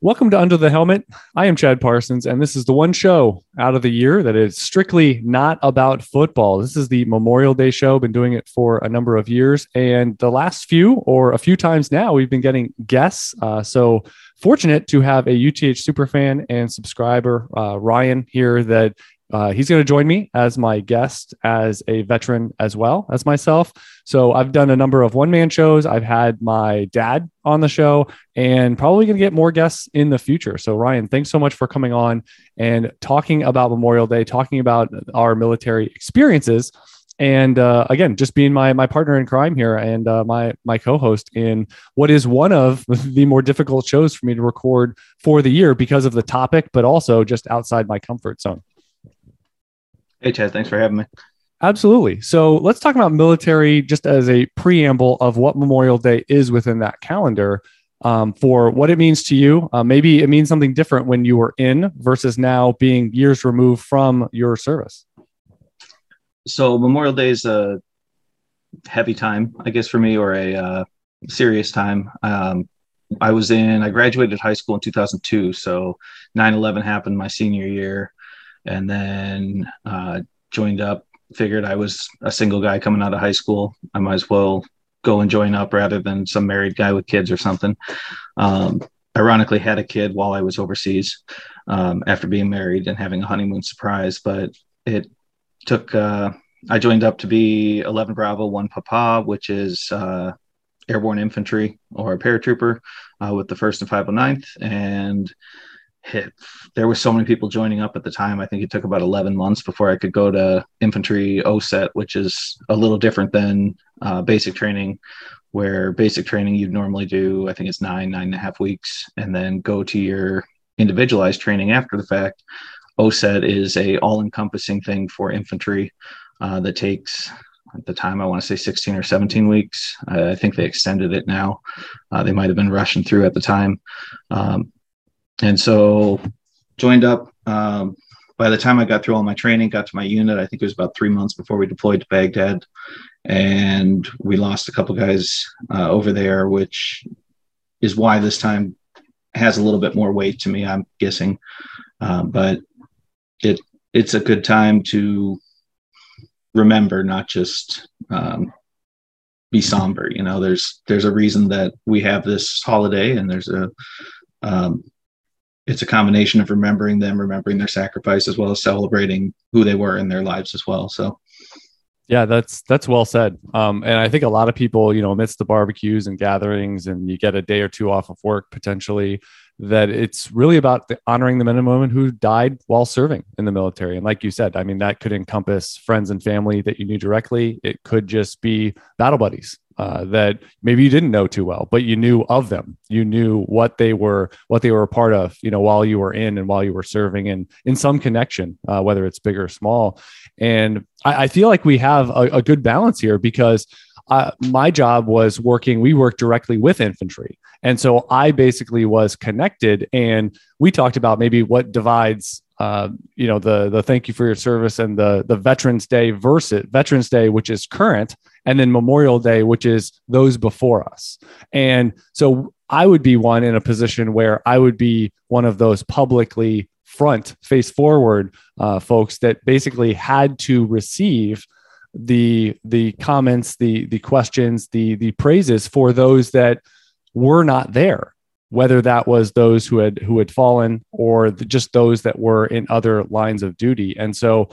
Welcome to Under the Helmet. I am Chad Parsons, and this is the one show out of the year that is strictly not about football. This is the Memorial Day show. Been doing it for a number of years, and the last few, or a few times now, we've been getting guests. Uh, so fortunate to have a UTH superfan and subscriber, uh, Ryan, here that uh, he's going to join me as my guest as a veteran as well as myself. So I've done a number of one man shows. I've had my dad on the show and probably going to get more guests in the future. So, Ryan, thanks so much for coming on and talking about Memorial Day, talking about our military experiences. And uh, again, just being my my partner in crime here and uh, my my co-host in what is one of the more difficult shows for me to record for the year because of the topic, but also just outside my comfort zone. Hey, Chad, thanks for having me. Absolutely. So let's talk about military just as a preamble of what Memorial Day is within that calendar um, for what it means to you. Uh, maybe it means something different when you were in versus now being years removed from your service. So Memorial Day is a heavy time, I guess, for me, or a uh, serious time. Um, I was in, I graduated high school in 2002. So 9 11 happened my senior year and then uh, joined up. Figured I was a single guy coming out of high school. I might as well go and join up rather than some married guy with kids or something. Um, ironically, had a kid while I was overseas um, after being married and having a honeymoon surprise, but it took. Uh, I joined up to be 11 Bravo 1 Papa, which is uh, airborne infantry or a paratrooper uh, with the 1st and 509th. And hit. There were so many people joining up at the time. I think it took about 11 months before i could go to infantry OSUT which is a little different than uh, basic training where basic training you'd normally do i think it's nine nine and a half weeks and then go to your individualized training after the fact. OSUT is a all-encompassing thing for infantry uh, that takes at the time i want to say 16 or 17 weeks. I think they extended it now. Uh, they might have been rushing through at the time. Um, and so joined up. Um, by the time I got through all my training, got to my unit, I think it was about three months before we deployed to Baghdad, and we lost a couple guys uh, over there, which is why this time has a little bit more weight to me. I'm guessing, uh, but it it's a good time to remember, not just um, be somber. You know, there's there's a reason that we have this holiday, and there's a um, it's a combination of remembering them, remembering their sacrifice, as well as celebrating who they were in their lives as well. So, yeah, that's that's well said. Um, and I think a lot of people, you know, amidst the barbecues and gatherings, and you get a day or two off of work potentially, that it's really about the, honoring the men and women who died while serving in the military. And like you said, I mean, that could encompass friends and family that you knew directly. It could just be battle buddies uh, that maybe you didn't know too well, but you knew of them. You knew what they were, what they were a part of, you know, while you were in and while you were serving, and in some connection, uh, whether it's big or small. And I, I feel like we have a, a good balance here because uh, my job was working. We worked directly with infantry, and so I basically was connected. And we talked about maybe what divides uh, you know the the thank you for your service and the the Veterans Day versus Veterans Day, which is current, and then Memorial Day, which is those before us. And so I would be one in a position where I would be one of those publicly front face forward uh, folks that basically had to receive the the comments the the questions the the praises for those that were not there whether that was those who had who had fallen or the, just those that were in other lines of duty and so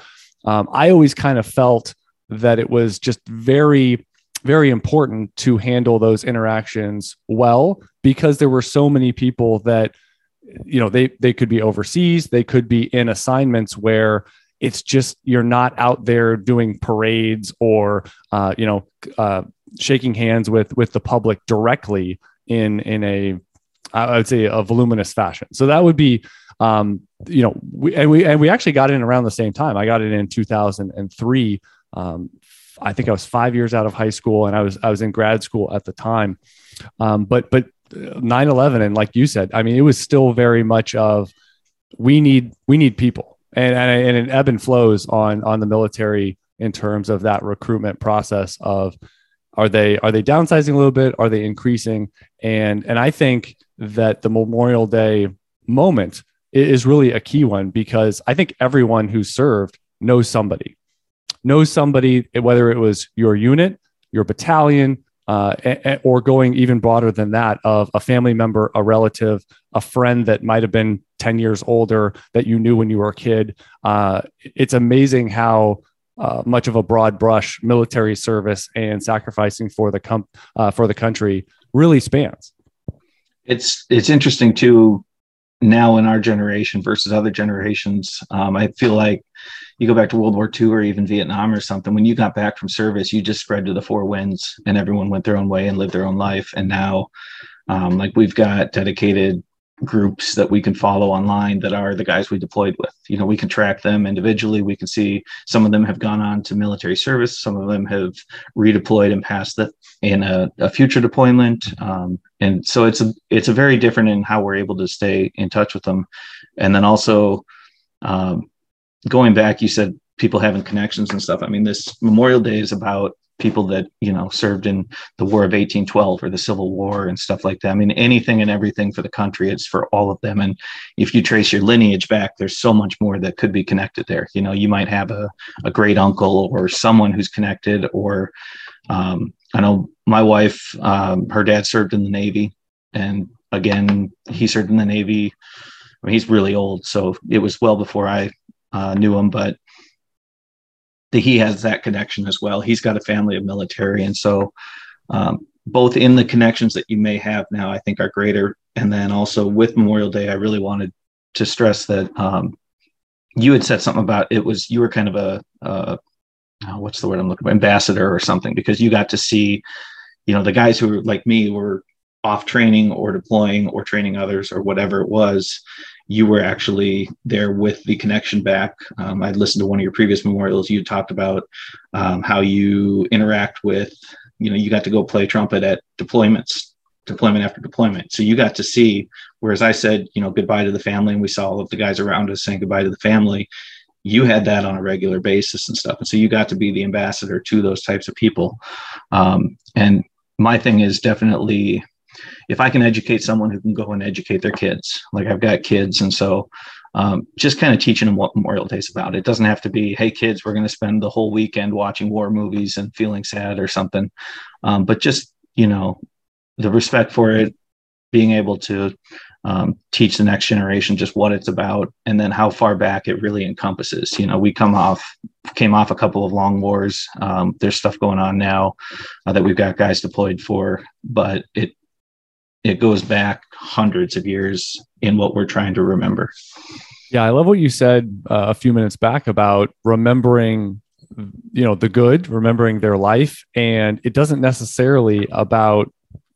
um, i always kind of felt that it was just very very important to handle those interactions well because there were so many people that you know they they could be overseas they could be in assignments where it's just you're not out there doing parades or uh, you know uh, shaking hands with with the public directly in in a I would say a voluminous fashion. So that would be um, you know we and we and we actually got in around the same time. I got it in 2003 um, I think I was five years out of high school and I was I was in grad school at the time. Um, but but 9/11 and like you said, I mean, it was still very much of we need we need people. And and, and it ebb and flows on on the military in terms of that recruitment process of are they are they downsizing a little bit? Are they increasing? And and i think that the Memorial Day moment is really a key one because I think everyone who served knows somebody, knows somebody, whether it was your unit, your battalion, uh, or going even broader than that of a family member, a relative, a friend that might have been 10 years older that you knew when you were a kid. Uh, it's amazing how uh, much of a broad brush military service and sacrificing for the com- uh, for the country really spans. It's it's interesting too now in our generation versus other generations. Um, I feel like you go back to World War II or even Vietnam or something. When you got back from service, you just spread to the four winds, and everyone went their own way and lived their own life. And now, um, like we've got dedicated groups that we can follow online that are the guys we deployed with. You know, we can track them individually. We can see some of them have gone on to military service. Some of them have redeployed and passed in a, a future deployment. Um, and so it's a it's a very different in how we're able to stay in touch with them. And then also um, going back, you said people having connections and stuff. I mean, this Memorial Day is about people that you know served in the war of 1812 or the civil war and stuff like that. I mean anything and everything for the country it's for all of them. And if you trace your lineage back there's so much more that could be connected there. You know you might have a, a great uncle or someone who's connected or um, i know my wife um, her dad served in the navy. And again he served in the navy. I mean, he's really old. So it was well before i uh, knew him but he has that connection as well. He's got a family of military, and so um, both in the connections that you may have now, I think are greater, and then also with Memorial Day, I really wanted to stress that um, you had said something about it was you were kind of a uh, what's the word I'm looking for? Ambassador or something because you got to see you know the guys who were like me were off training or deploying or training others or whatever it was you were actually there with the connection back. Um, I'd listened to one of your previous memorials. You talked about um, how you interact with, you know, you got to go play trumpet at deployments, deployment after deployment. So you got to see, whereas I said, you know, goodbye to the family, and we saw all of the guys around us saying goodbye to the family. You had that on a regular basis and stuff. And so you got to be the ambassador to those types of people. Um, and my thing is definitely if I can educate someone who can go and educate their kids, like I've got kids, and so um, just kind of teaching them what Memorial Day is about. It doesn't have to be, hey, kids, we're going to spend the whole weekend watching war movies and feeling sad or something, um, but just you know the respect for it, being able to um, teach the next generation just what it's about and then how far back it really encompasses. You know we come off came off a couple of long wars. Um, there's stuff going on now uh, that we've got guys deployed for but it it goes back hundreds of years in what we're trying to remember. Yeah, I love what you said uh, a few minutes back about remembering you know the good remembering their life and it doesn't necessarily about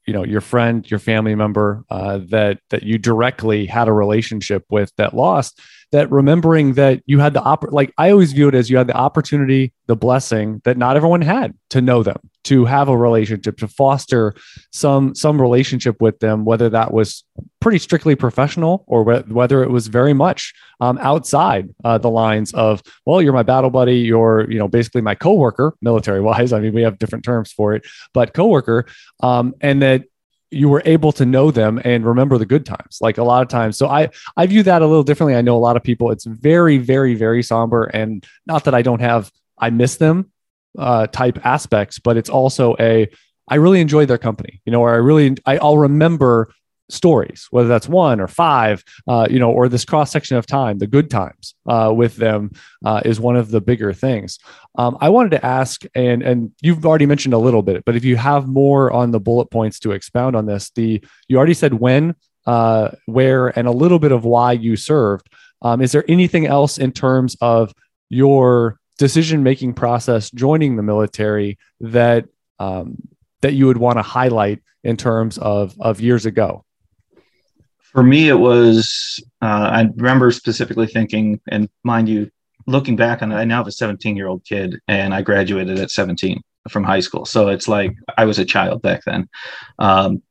you know your friend your family member uh, that that you directly had a relationship with that lost that remembering that you had the oppor- like I always view it as you had the opportunity, the blessing that not everyone had to know them, to have a relationship, to foster some some relationship with them, whether that was pretty strictly professional or whether it was very much um, outside uh, the lines of, well, you're my battle buddy, you're you know basically my coworker, military wise. I mean, we have different terms for it, but coworker, um, and that you were able to know them and remember the good times like a lot of times. So i i view that a little differently. I know a lot of people it's very very very somber and not that i don't have i miss them uh, type aspects but it's also a i really enjoy their company you know or i really i'll remember stories, whether that's one or five, uh, you know, or this cross section of time, the good times uh, with them uh, is one of the bigger things. Um, I wanted to ask, and and you've already mentioned a little bit, but if you have more on the bullet points to expound on this, the you already said when, uh, where, and a little bit of why you served. Um, is there anything else in terms of your decision making process joining the military that um, that you would want to highlight in terms of of years ago? For me, it was, uh, I remember specifically thinking, and mind you, looking back on it, I now have a 17 year old kid and I graduated at 17 from high school. So it's like I was a child back then. Um,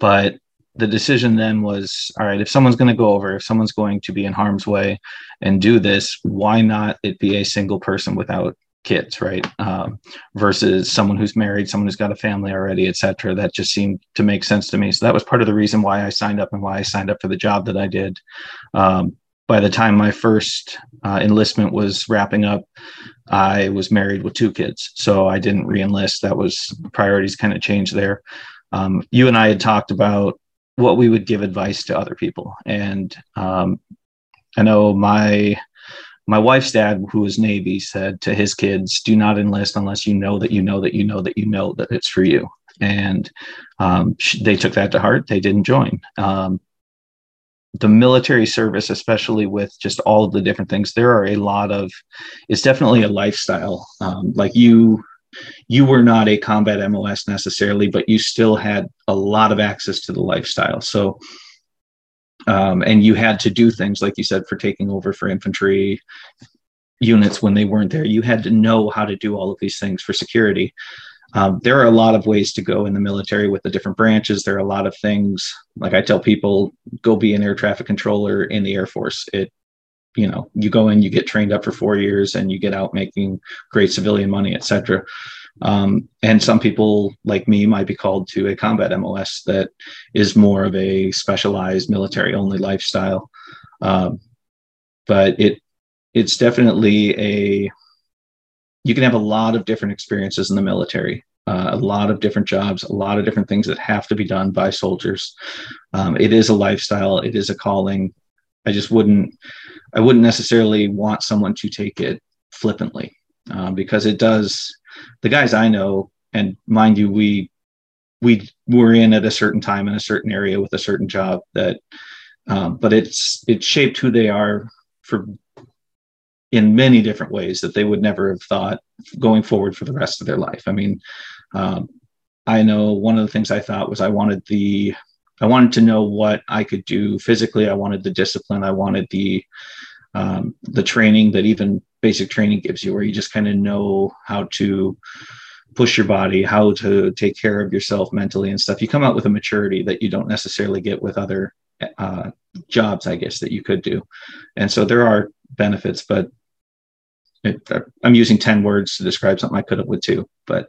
but the decision then was all right, if someone's going to go over, if someone's going to be in harm's way and do this, why not it be a single person without kids, right? Um, versus someone who's married, someone who's got a family already, et cetera. That just seemed to make sense to me. So that was part of the reason why I signed up and why I signed up for the job that I did. Um, by the time my first uh, enlistment was wrapping up, I was married with two kids. So I didn't reenlist. That was priorities kind of changed there. Um, you and I had talked about what we would give advice to other people. And um, I know my my wife's dad, who was Navy, said to his kids, "Do not enlist unless you know that you know that you know that you know that it's for you." And um, they took that to heart. They didn't join. Um, the military service, especially with just all of the different things, there are a lot of. It's definitely a lifestyle. Um, like you, you were not a combat MOS necessarily, but you still had a lot of access to the lifestyle. So um, and you had to do things like you said for taking over for infantry units when they weren't there. You had to know how to do all of these things for security. Um, there are a lot of ways to go in the military with the different branches. There are a lot of things like i tell people go be an air traffic controller in the air force. It you know you go in you get trained up for four years and you get out making great civilian money etc um, and some people like me might be called to a combat MOS that is more of a specialized military only lifestyle. Um, but it it's definitely a you can have a lot of different experiences in the military. Uh, a lot of different jobs, a lot of different things that have to be done by soldiers. Um, it is a lifestyle. It is a calling. I just wouldn't, I wouldn't necessarily want someone to take it flippantly uh, because it does the guys I know, and mind you, we we were in at a certain time in a certain area with a certain job that, um, but it's it shaped who they are for in many different ways that they would never have thought going forward for the rest of their life. I mean, um, I know one of the things I thought was I wanted the I wanted to know what I could do physically. I wanted the discipline. I wanted the um, the training that even basic training gives you, where you just kind of know how to push your body, how to take care of yourself mentally and stuff. You come out with a maturity that you don't necessarily get with other uh, jobs, I guess, that you could do. And so there are benefits, but it, I'm using 10 words to describe something I could have with two, but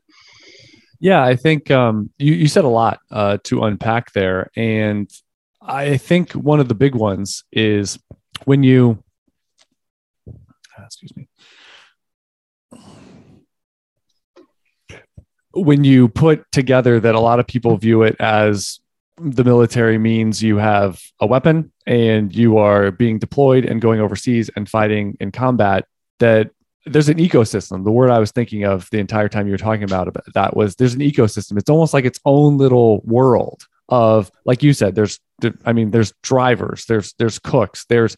yeah, I think um, you, you said a lot uh, to unpack there. And I think one of the big ones is when you excuse me. When you put together that a lot of people view it as the military means you have a weapon and you are being deployed and going overseas and fighting in combat, that there's an ecosystem. The word I was thinking of the entire time you were talking about that was there's an ecosystem. It's almost like its own little world of, like you said, there's, I mean, there's drivers, there's, there's cooks, there's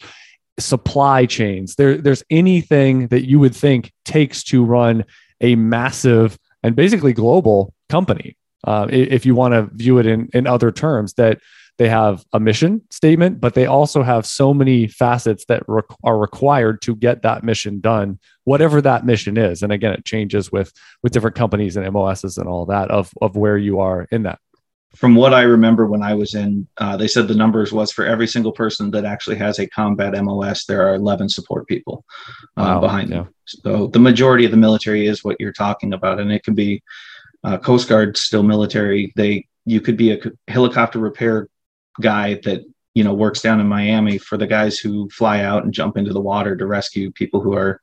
supply chains. There, there's anything that you would think takes to run a massive and basically global company. Uh, if you want to view it in, in other terms, that they have a mission statement, but they also have so many facets that re- are required to get that mission done, whatever that mission is. And again, it changes with with different companies and MOSs and all that of of where you are in that from what I remember when I was in, uh, they said the numbers was for every single person that actually has a combat MOS, there are 11 support people uh, wow, behind yeah. them. So the majority of the military is what you're talking about, and it can be uh, Coast Guard still military. They you could be a helicopter repair guy that you know works down in Miami for the guys who fly out and jump into the water to rescue people who are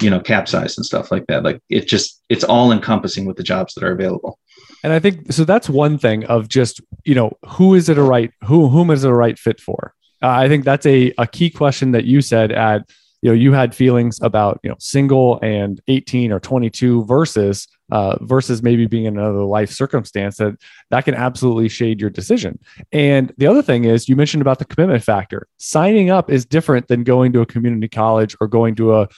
you know capsized and stuff like that. Like it just it's all encompassing with the jobs that are available. And I think so. That's one thing of just you know who is it a right who whom is it a right fit for. Uh, I think that's a a key question that you said at you know you had feelings about you know single and 18 or 22 versus uh, versus maybe being in another life circumstance that that can absolutely shade your decision and the other thing is you mentioned about the commitment factor signing up is different than going to a community college or going to a,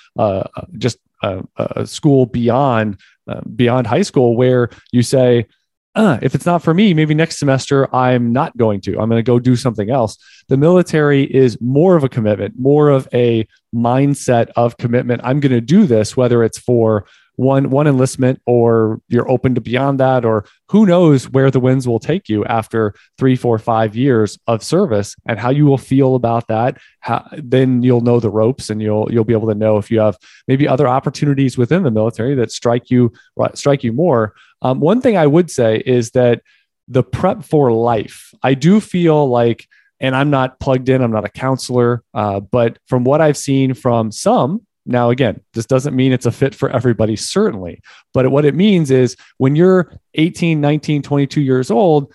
just a, a school beyond uh, beyond high school where you say, uh, if it's not for me, maybe next semester I'm not going to. I'm going to go do something else. The military is more of a commitment, more of a mindset of commitment. I'm going to do this, whether it's for one one enlistment or you're open to beyond that or who knows where the winds will take you after three four five years of service and how you will feel about that. How, then you'll know the ropes and you'll you'll be able to know if you have maybe other opportunities within the military that strike you strike you more. Um, one thing i would say is that the prep for life i do feel like and i'm not plugged in i'm not a counselor uh, but from what i've seen from some now, again, this doesn't mean it's a fit for everybody, certainly. But what it means is when you're 18, 19, 22 years old,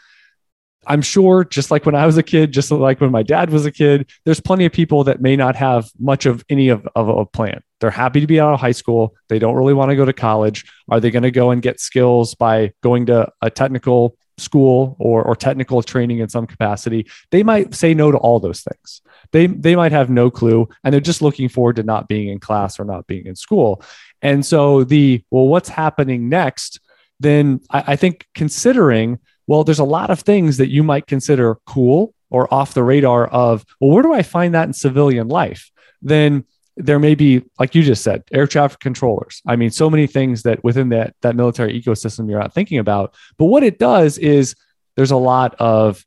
I'm sure, just like when I was a kid, just like when my dad was a kid, there's plenty of people that may not have much of any of, of a plan. They're happy to be out of high school. They don't really want to go to college. Are they going to go and get skills by going to a technical school or, or technical training in some capacity? They might say no to all those things. They they might have no clue and they're just looking forward to not being in class or not being in school. And so the well what's happening next? Then I, I think considering well there's a lot of things that you might consider cool or off the radar of well where do i find that in civilian life? Then there may be like you just said air traffic controllers. I mean so many things that within that that military ecosystem you're not thinking about. But what it does is there's a lot of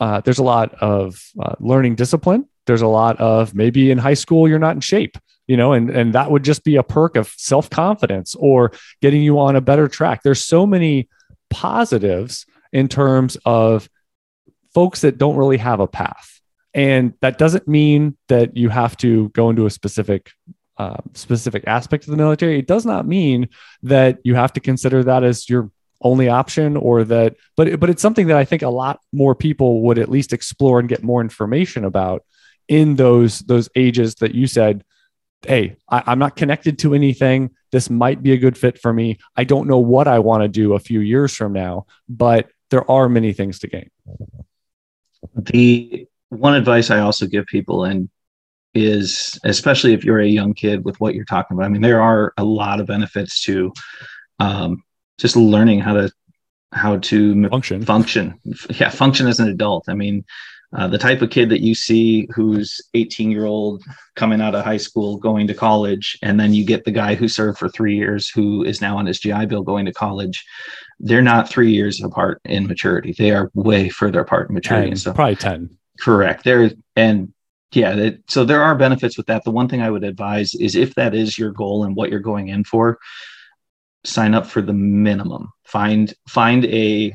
uh, there's a lot of uh, learning discipline. There's a lot of maybe in high school you're not in shape you know and and that would just be a perk of self-confidence or getting you on a better track. There's so many positives in terms of folks that don't really have a path and that doesn't mean that you have to go into a specific uh, specific aspect of the military. It does not mean that you have to consider that as your only option or that but but it's something that i think a lot more people would at least explore and get more information about in those those ages that you said hey I, am not connected to anything. This might be a good fit for me. I don't know what i want to do a few years from now but there are many things to gain. The one advice i also give people and is especially if you're a young kid with what you're talking about i mean there are a lot of benefits to um, just learning how to how to function. function. Yeah function as an adult. I mean uh, the type of kid that you see who's 18 year old coming out of high school going to college and then you get the guy who served for three years who is now on his gi bill going to college they're not three years apart in maturity. They are way further apart in maturity. 10, so probably 10 correct. There and yeah that, so there are benefits with that. The one thing i would advise is if that is your goal and what you're going in for sign up for the minimum. Find find a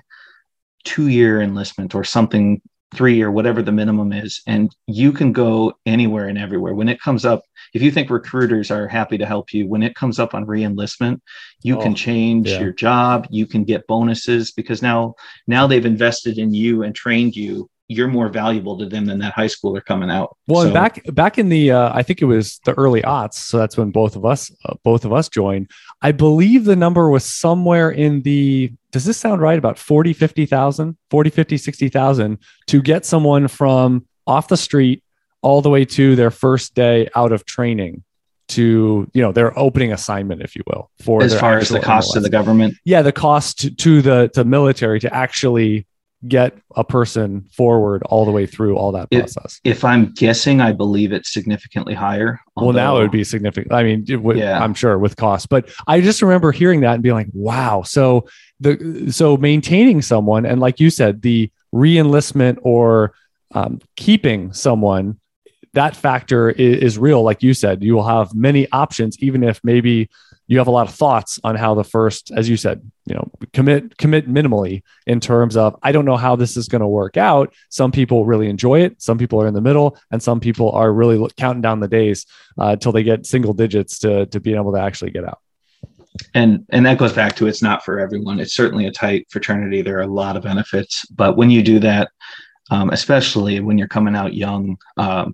two year enlistment or something three or whatever the minimum is and you can go anywhere and everywhere. When it comes up if you think recruiters are happy to help you when it comes up on reenlistment you oh, can change yeah. your job. You can get bonuses because now now they've invested in you and trained you you're more valuable to them than that high schooler coming out. Well, so, back back in the uh, I think it was the early aughts, so that's when both of us uh, both of us joined. I believe the number was somewhere in the does this sound right about 40 50,000, 40 50 60,000 to get someone from off the street all the way to their first day out of training to you know their opening assignment if you will for as far as the cost MLS. to the government yeah the cost to, to the to military to actually get a person forward all the way through all that process. If, if I'm guessing, I believe it's significantly higher. Although, well, now it would be significant. I mean, yeah. I'm sure with cost, but I just remember hearing that and being like, wow. So the, so maintaining someone and like you said, the reenlistment or um, keeping someone, that factor is, is real. Like you said, you will have many options, even if maybe you have a lot of thoughts on how the first, as you said, you know, commit commit minimally in terms of I don't know how this is going to work out. Some people really enjoy it, some people are in the middle, and some people are really counting down the days uh, until they get single digits to to being able to actually get out. And and that goes back to it's not for everyone. It's certainly a tight fraternity. There are a lot of benefits, but when you do that, um, especially when you're coming out young, um,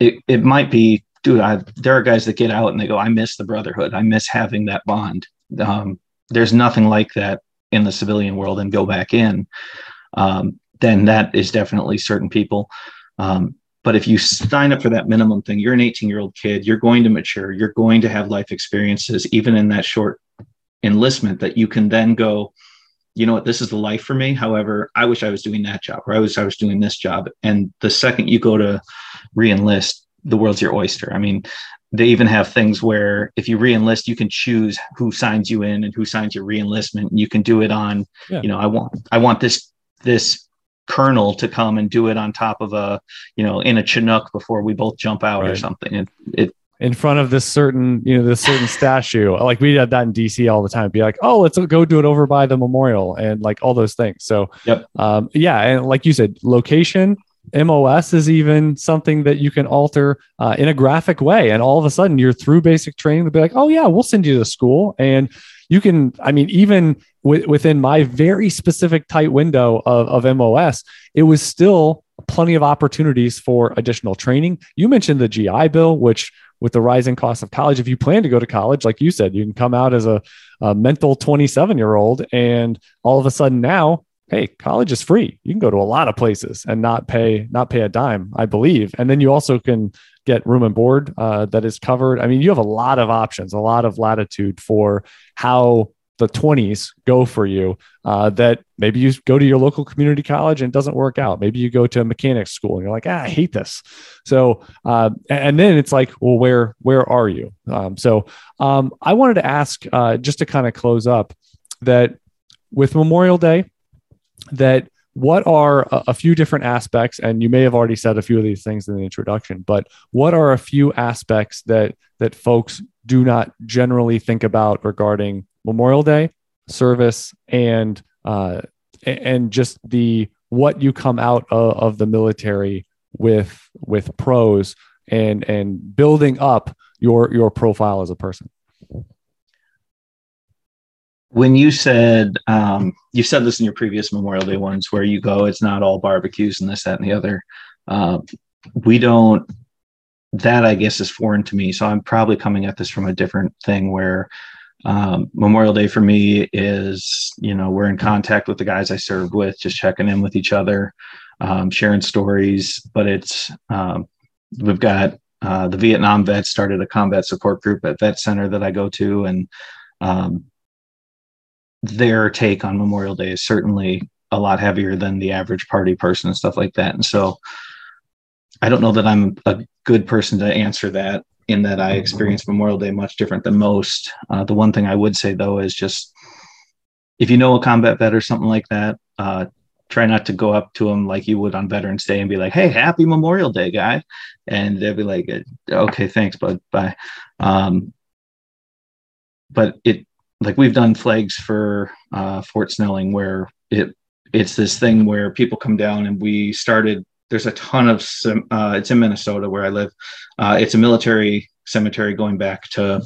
it it might be dude, I, there are guys that get out and they go, I miss the brotherhood. I miss having that bond. Um, there's nothing like that in the civilian world and go back in. Um, then that is definitely certain people. Um, but if you sign up for that minimum thing, you're an 18 year old kid, you're going to mature, you're going to have life experiences, even in that short enlistment, that you can then go, you know what, this is the life for me. However, I wish I was doing that job or I wish I was doing this job. And the second you go to re enlist, the world's your oyster. I mean, they even have things where if you reenlist, you can choose who signs you in and who signs your reenlistment. And you can do it on, yeah. you know, I want I want this this colonel to come and do it on top of a, you know, in a Chinook before we both jump out right. or something. It, it in front of this certain, you know, this certain statue. Like we had that in DC all the time. Be like, oh, let's go do it over by the memorial and like all those things. So, yep. um, yeah, and like you said, location, MOS is even something that you can alter uh, in a graphic way, and all of a sudden you're through basic training to be like, oh yeah, we'll send you to school, and you can. I mean, even w- within my very specific tight window of, of MOS, it was still plenty of opportunities for additional training. You mentioned the GI Bill, which with the rising cost of college, if you plan to go to college, like you said, you can come out as a, a mental 27 year old, and all of a sudden now, hey, college is free. You can go to a lot of places and not pay not pay a dime, I believe. And then you also can get room and board uh, that is covered. I mean, you have a lot of options, a lot of latitude for how the 20s go for you uh, that maybe you go to your local community college and it doesn't work out maybe you go to a mechanics school and you're like ah, i hate this so uh, and then it's like well where where are you um, so um, i wanted to ask uh, just to kind of close up that with memorial day that what are a, few different aspects and you may have already said a few of these things in the introduction but what are a few aspects that that folks do not generally think about regarding Memorial Day service and uh, and just the what you come out of, of the military with with pros and and building up your your profile as a person when you said um, you said this in your previous memorial day ones where you go it's not all barbecues and this that and the other uh, we don't that i guess is foreign to me so i'm probably coming at this from a different thing where um, Memorial Day for me is, you know, we're in contact with the guys I served with, just checking in with each other, um, sharing stories. But it's, um, we've got uh, the Vietnam vets started a combat support group at Vet Center that I go to. And um, their take on Memorial Day is certainly a lot heavier than the average party person and stuff like that. And so I don't know that I'm a good person to answer that in that I experience Memorial Day much different than most. Uh, the one thing I would say though is just if you know a combat vet or something like that, uh, try not to go up to them like you would on Veterans Day and be like, "Hey, Happy Memorial Day, guy," and they'll be like, "Okay, thanks, bud, bye." Um, but it like we've done flags for uh, Fort Snelling where it it's this thing where people come down and we started there's a ton of uh, it's in Minnesota where I live. Uh, it's a military cemetery going back to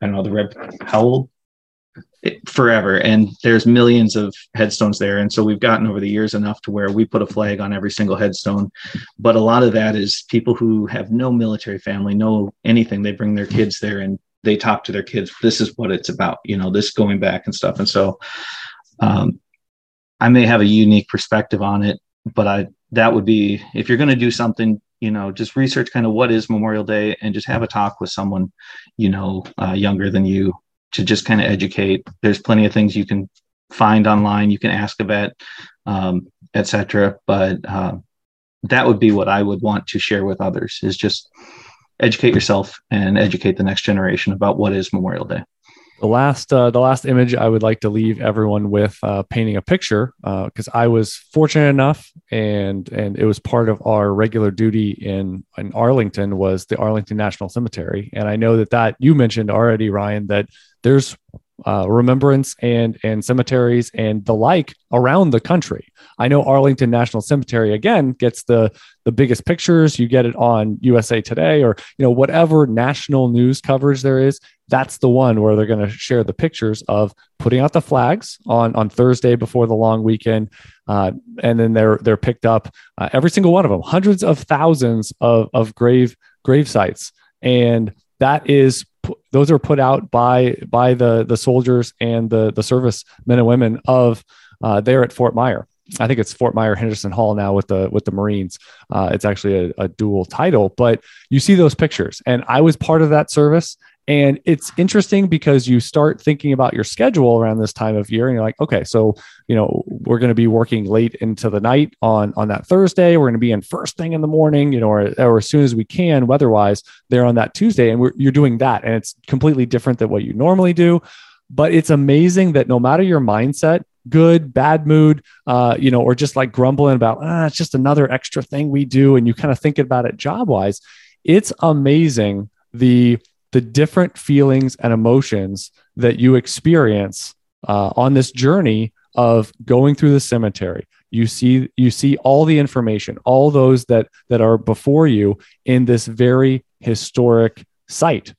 I don't know the red how old it, forever, and there's millions of headstones there. And so we've gotten over the years enough to where we put a flag on every single headstone. But a lot of that is people who have no military family, no anything. They bring their kids there and they talk to their kids. This is what it's about, you know, this going back and stuff. And so um, I may have a unique perspective on it, but I that would be if you're going to do something you know just research kind of what is memorial day and just have a talk with someone you know uh, younger than you to just kind of educate there's plenty of things you can find online you can ask a vet um, etc but uh, that would be what i would want to share with others is just educate yourself and educate the next generation about what is memorial day. The last uh, the last image I would like to leave everyone with uh, painting a picture because uh, I was fortunate enough and and it was part of our regular duty in in Arlington was the Arlington National Cemetery. And I know that that you mentioned already Ryan that there's uh, remembrance and and cemeteries and the like around the country. I know Arlington National Cemetery again gets the the biggest pictures. You get it on USA Today or you know whatever national news coverage there is. That's the one where they're going to share the pictures of putting out the flags on on Thursday before the long weekend, uh, and then they're they're picked up uh, every single one of them, hundreds of thousands of of grave grave sites, and that is those are put out by by the the soldiers and the the service men and women of uh, there at Fort Myer. I think it's Fort Myer Henderson Hall now with the with the Marines. Uh, it's actually a, a, dual title, but you see those pictures, and I was part of that service, And it's interesting because you start thinking about your schedule around this time of year and you're like, okay, so, you know, we're going to be working late into the night on, on that Thursday. We're going to be in first thing in the morning, you know, or, or as soon as we can weather-wise there on that Tuesday. And you're doing that. And it's completely different than what you normally do. But it's amazing that no matter your mindset, good, bad mood, uh, you know, or just like grumbling about, ah, it's just another extra thing we do. And you kind of think about it job wise, it's amazing the the different feelings and emotions that you experience uh, on this journey of going through the cemetery. You see you see all the information all those that that are before you in this very historic site.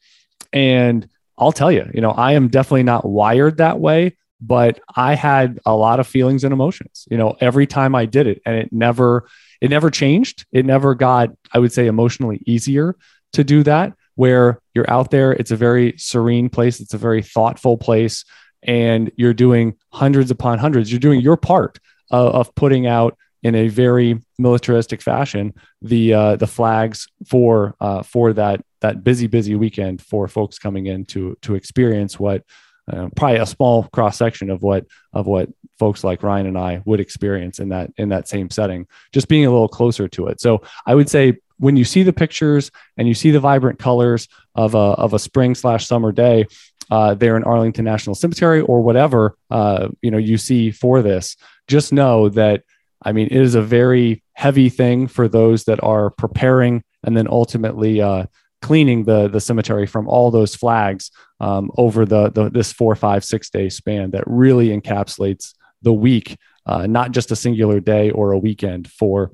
And i'll tell you you know i am definitely not wired that way but i had a lot of feelings and emotions you know every time i did it. And it never it never changed. It never got i would say emotionally easier to do that where you're out there. It's a very serene place, it's a very thoughtful place, and you're doing hundreds upon hundreds. You're doing your part of, of putting out in a very militaristic fashion the uh, the flags for uh, for that that busy busy weekend for folks coming in to to experience what uh, probably a small cross section of what of what folks like Ryan and I would experience in that in that same setting just being a little closer to it so I would say when you see the pictures and you see the vibrant colors of a, of a spring slash summer day uh, there in Arlington National Cemetery or whatever uh, you know you see for this, just know that I mean it is a very heavy thing for those that are preparing and then ultimately uh, cleaning the the cemetery from all those flags um, over the, the this four, five, six day span that really encapsulates the week, uh, not just a singular day or a weekend for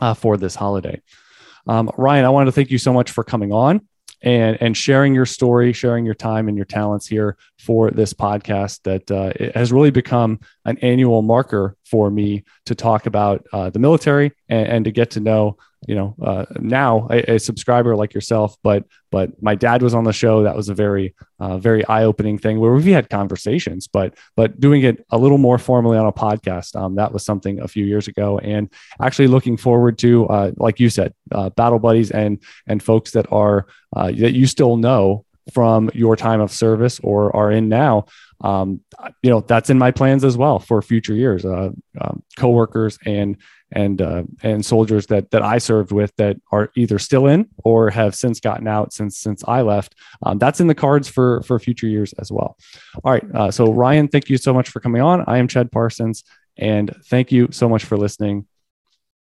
uh, for this holiday. Um, Ryan, I wanted to thank you so much for coming on and and sharing your story, sharing your time and your talents here for this podcast. That uh, has really become an annual marker for me to talk about uh, the military and, and, to get to know you know uh, now a, a, subscriber like yourself but but my dad was on the show. That was a very uh, very eye-opening thing where we had conversations but but doing it a little more formally on a podcast um, that was something a few years ago. And actually looking forward to uh, like you said uh, battle buddies and and folks that are uh, that you still know from your time of service or are in now um, you know that's in my plans as well for future years uh, um, coworkers and and uh, and soldiers that that I served with that are either still in or have since gotten out since since I left. Um, that's in the cards for for future years as well. All right, uh, so Ryan, thank you so much for coming on. I am Chad Parsons, and thank you so much for listening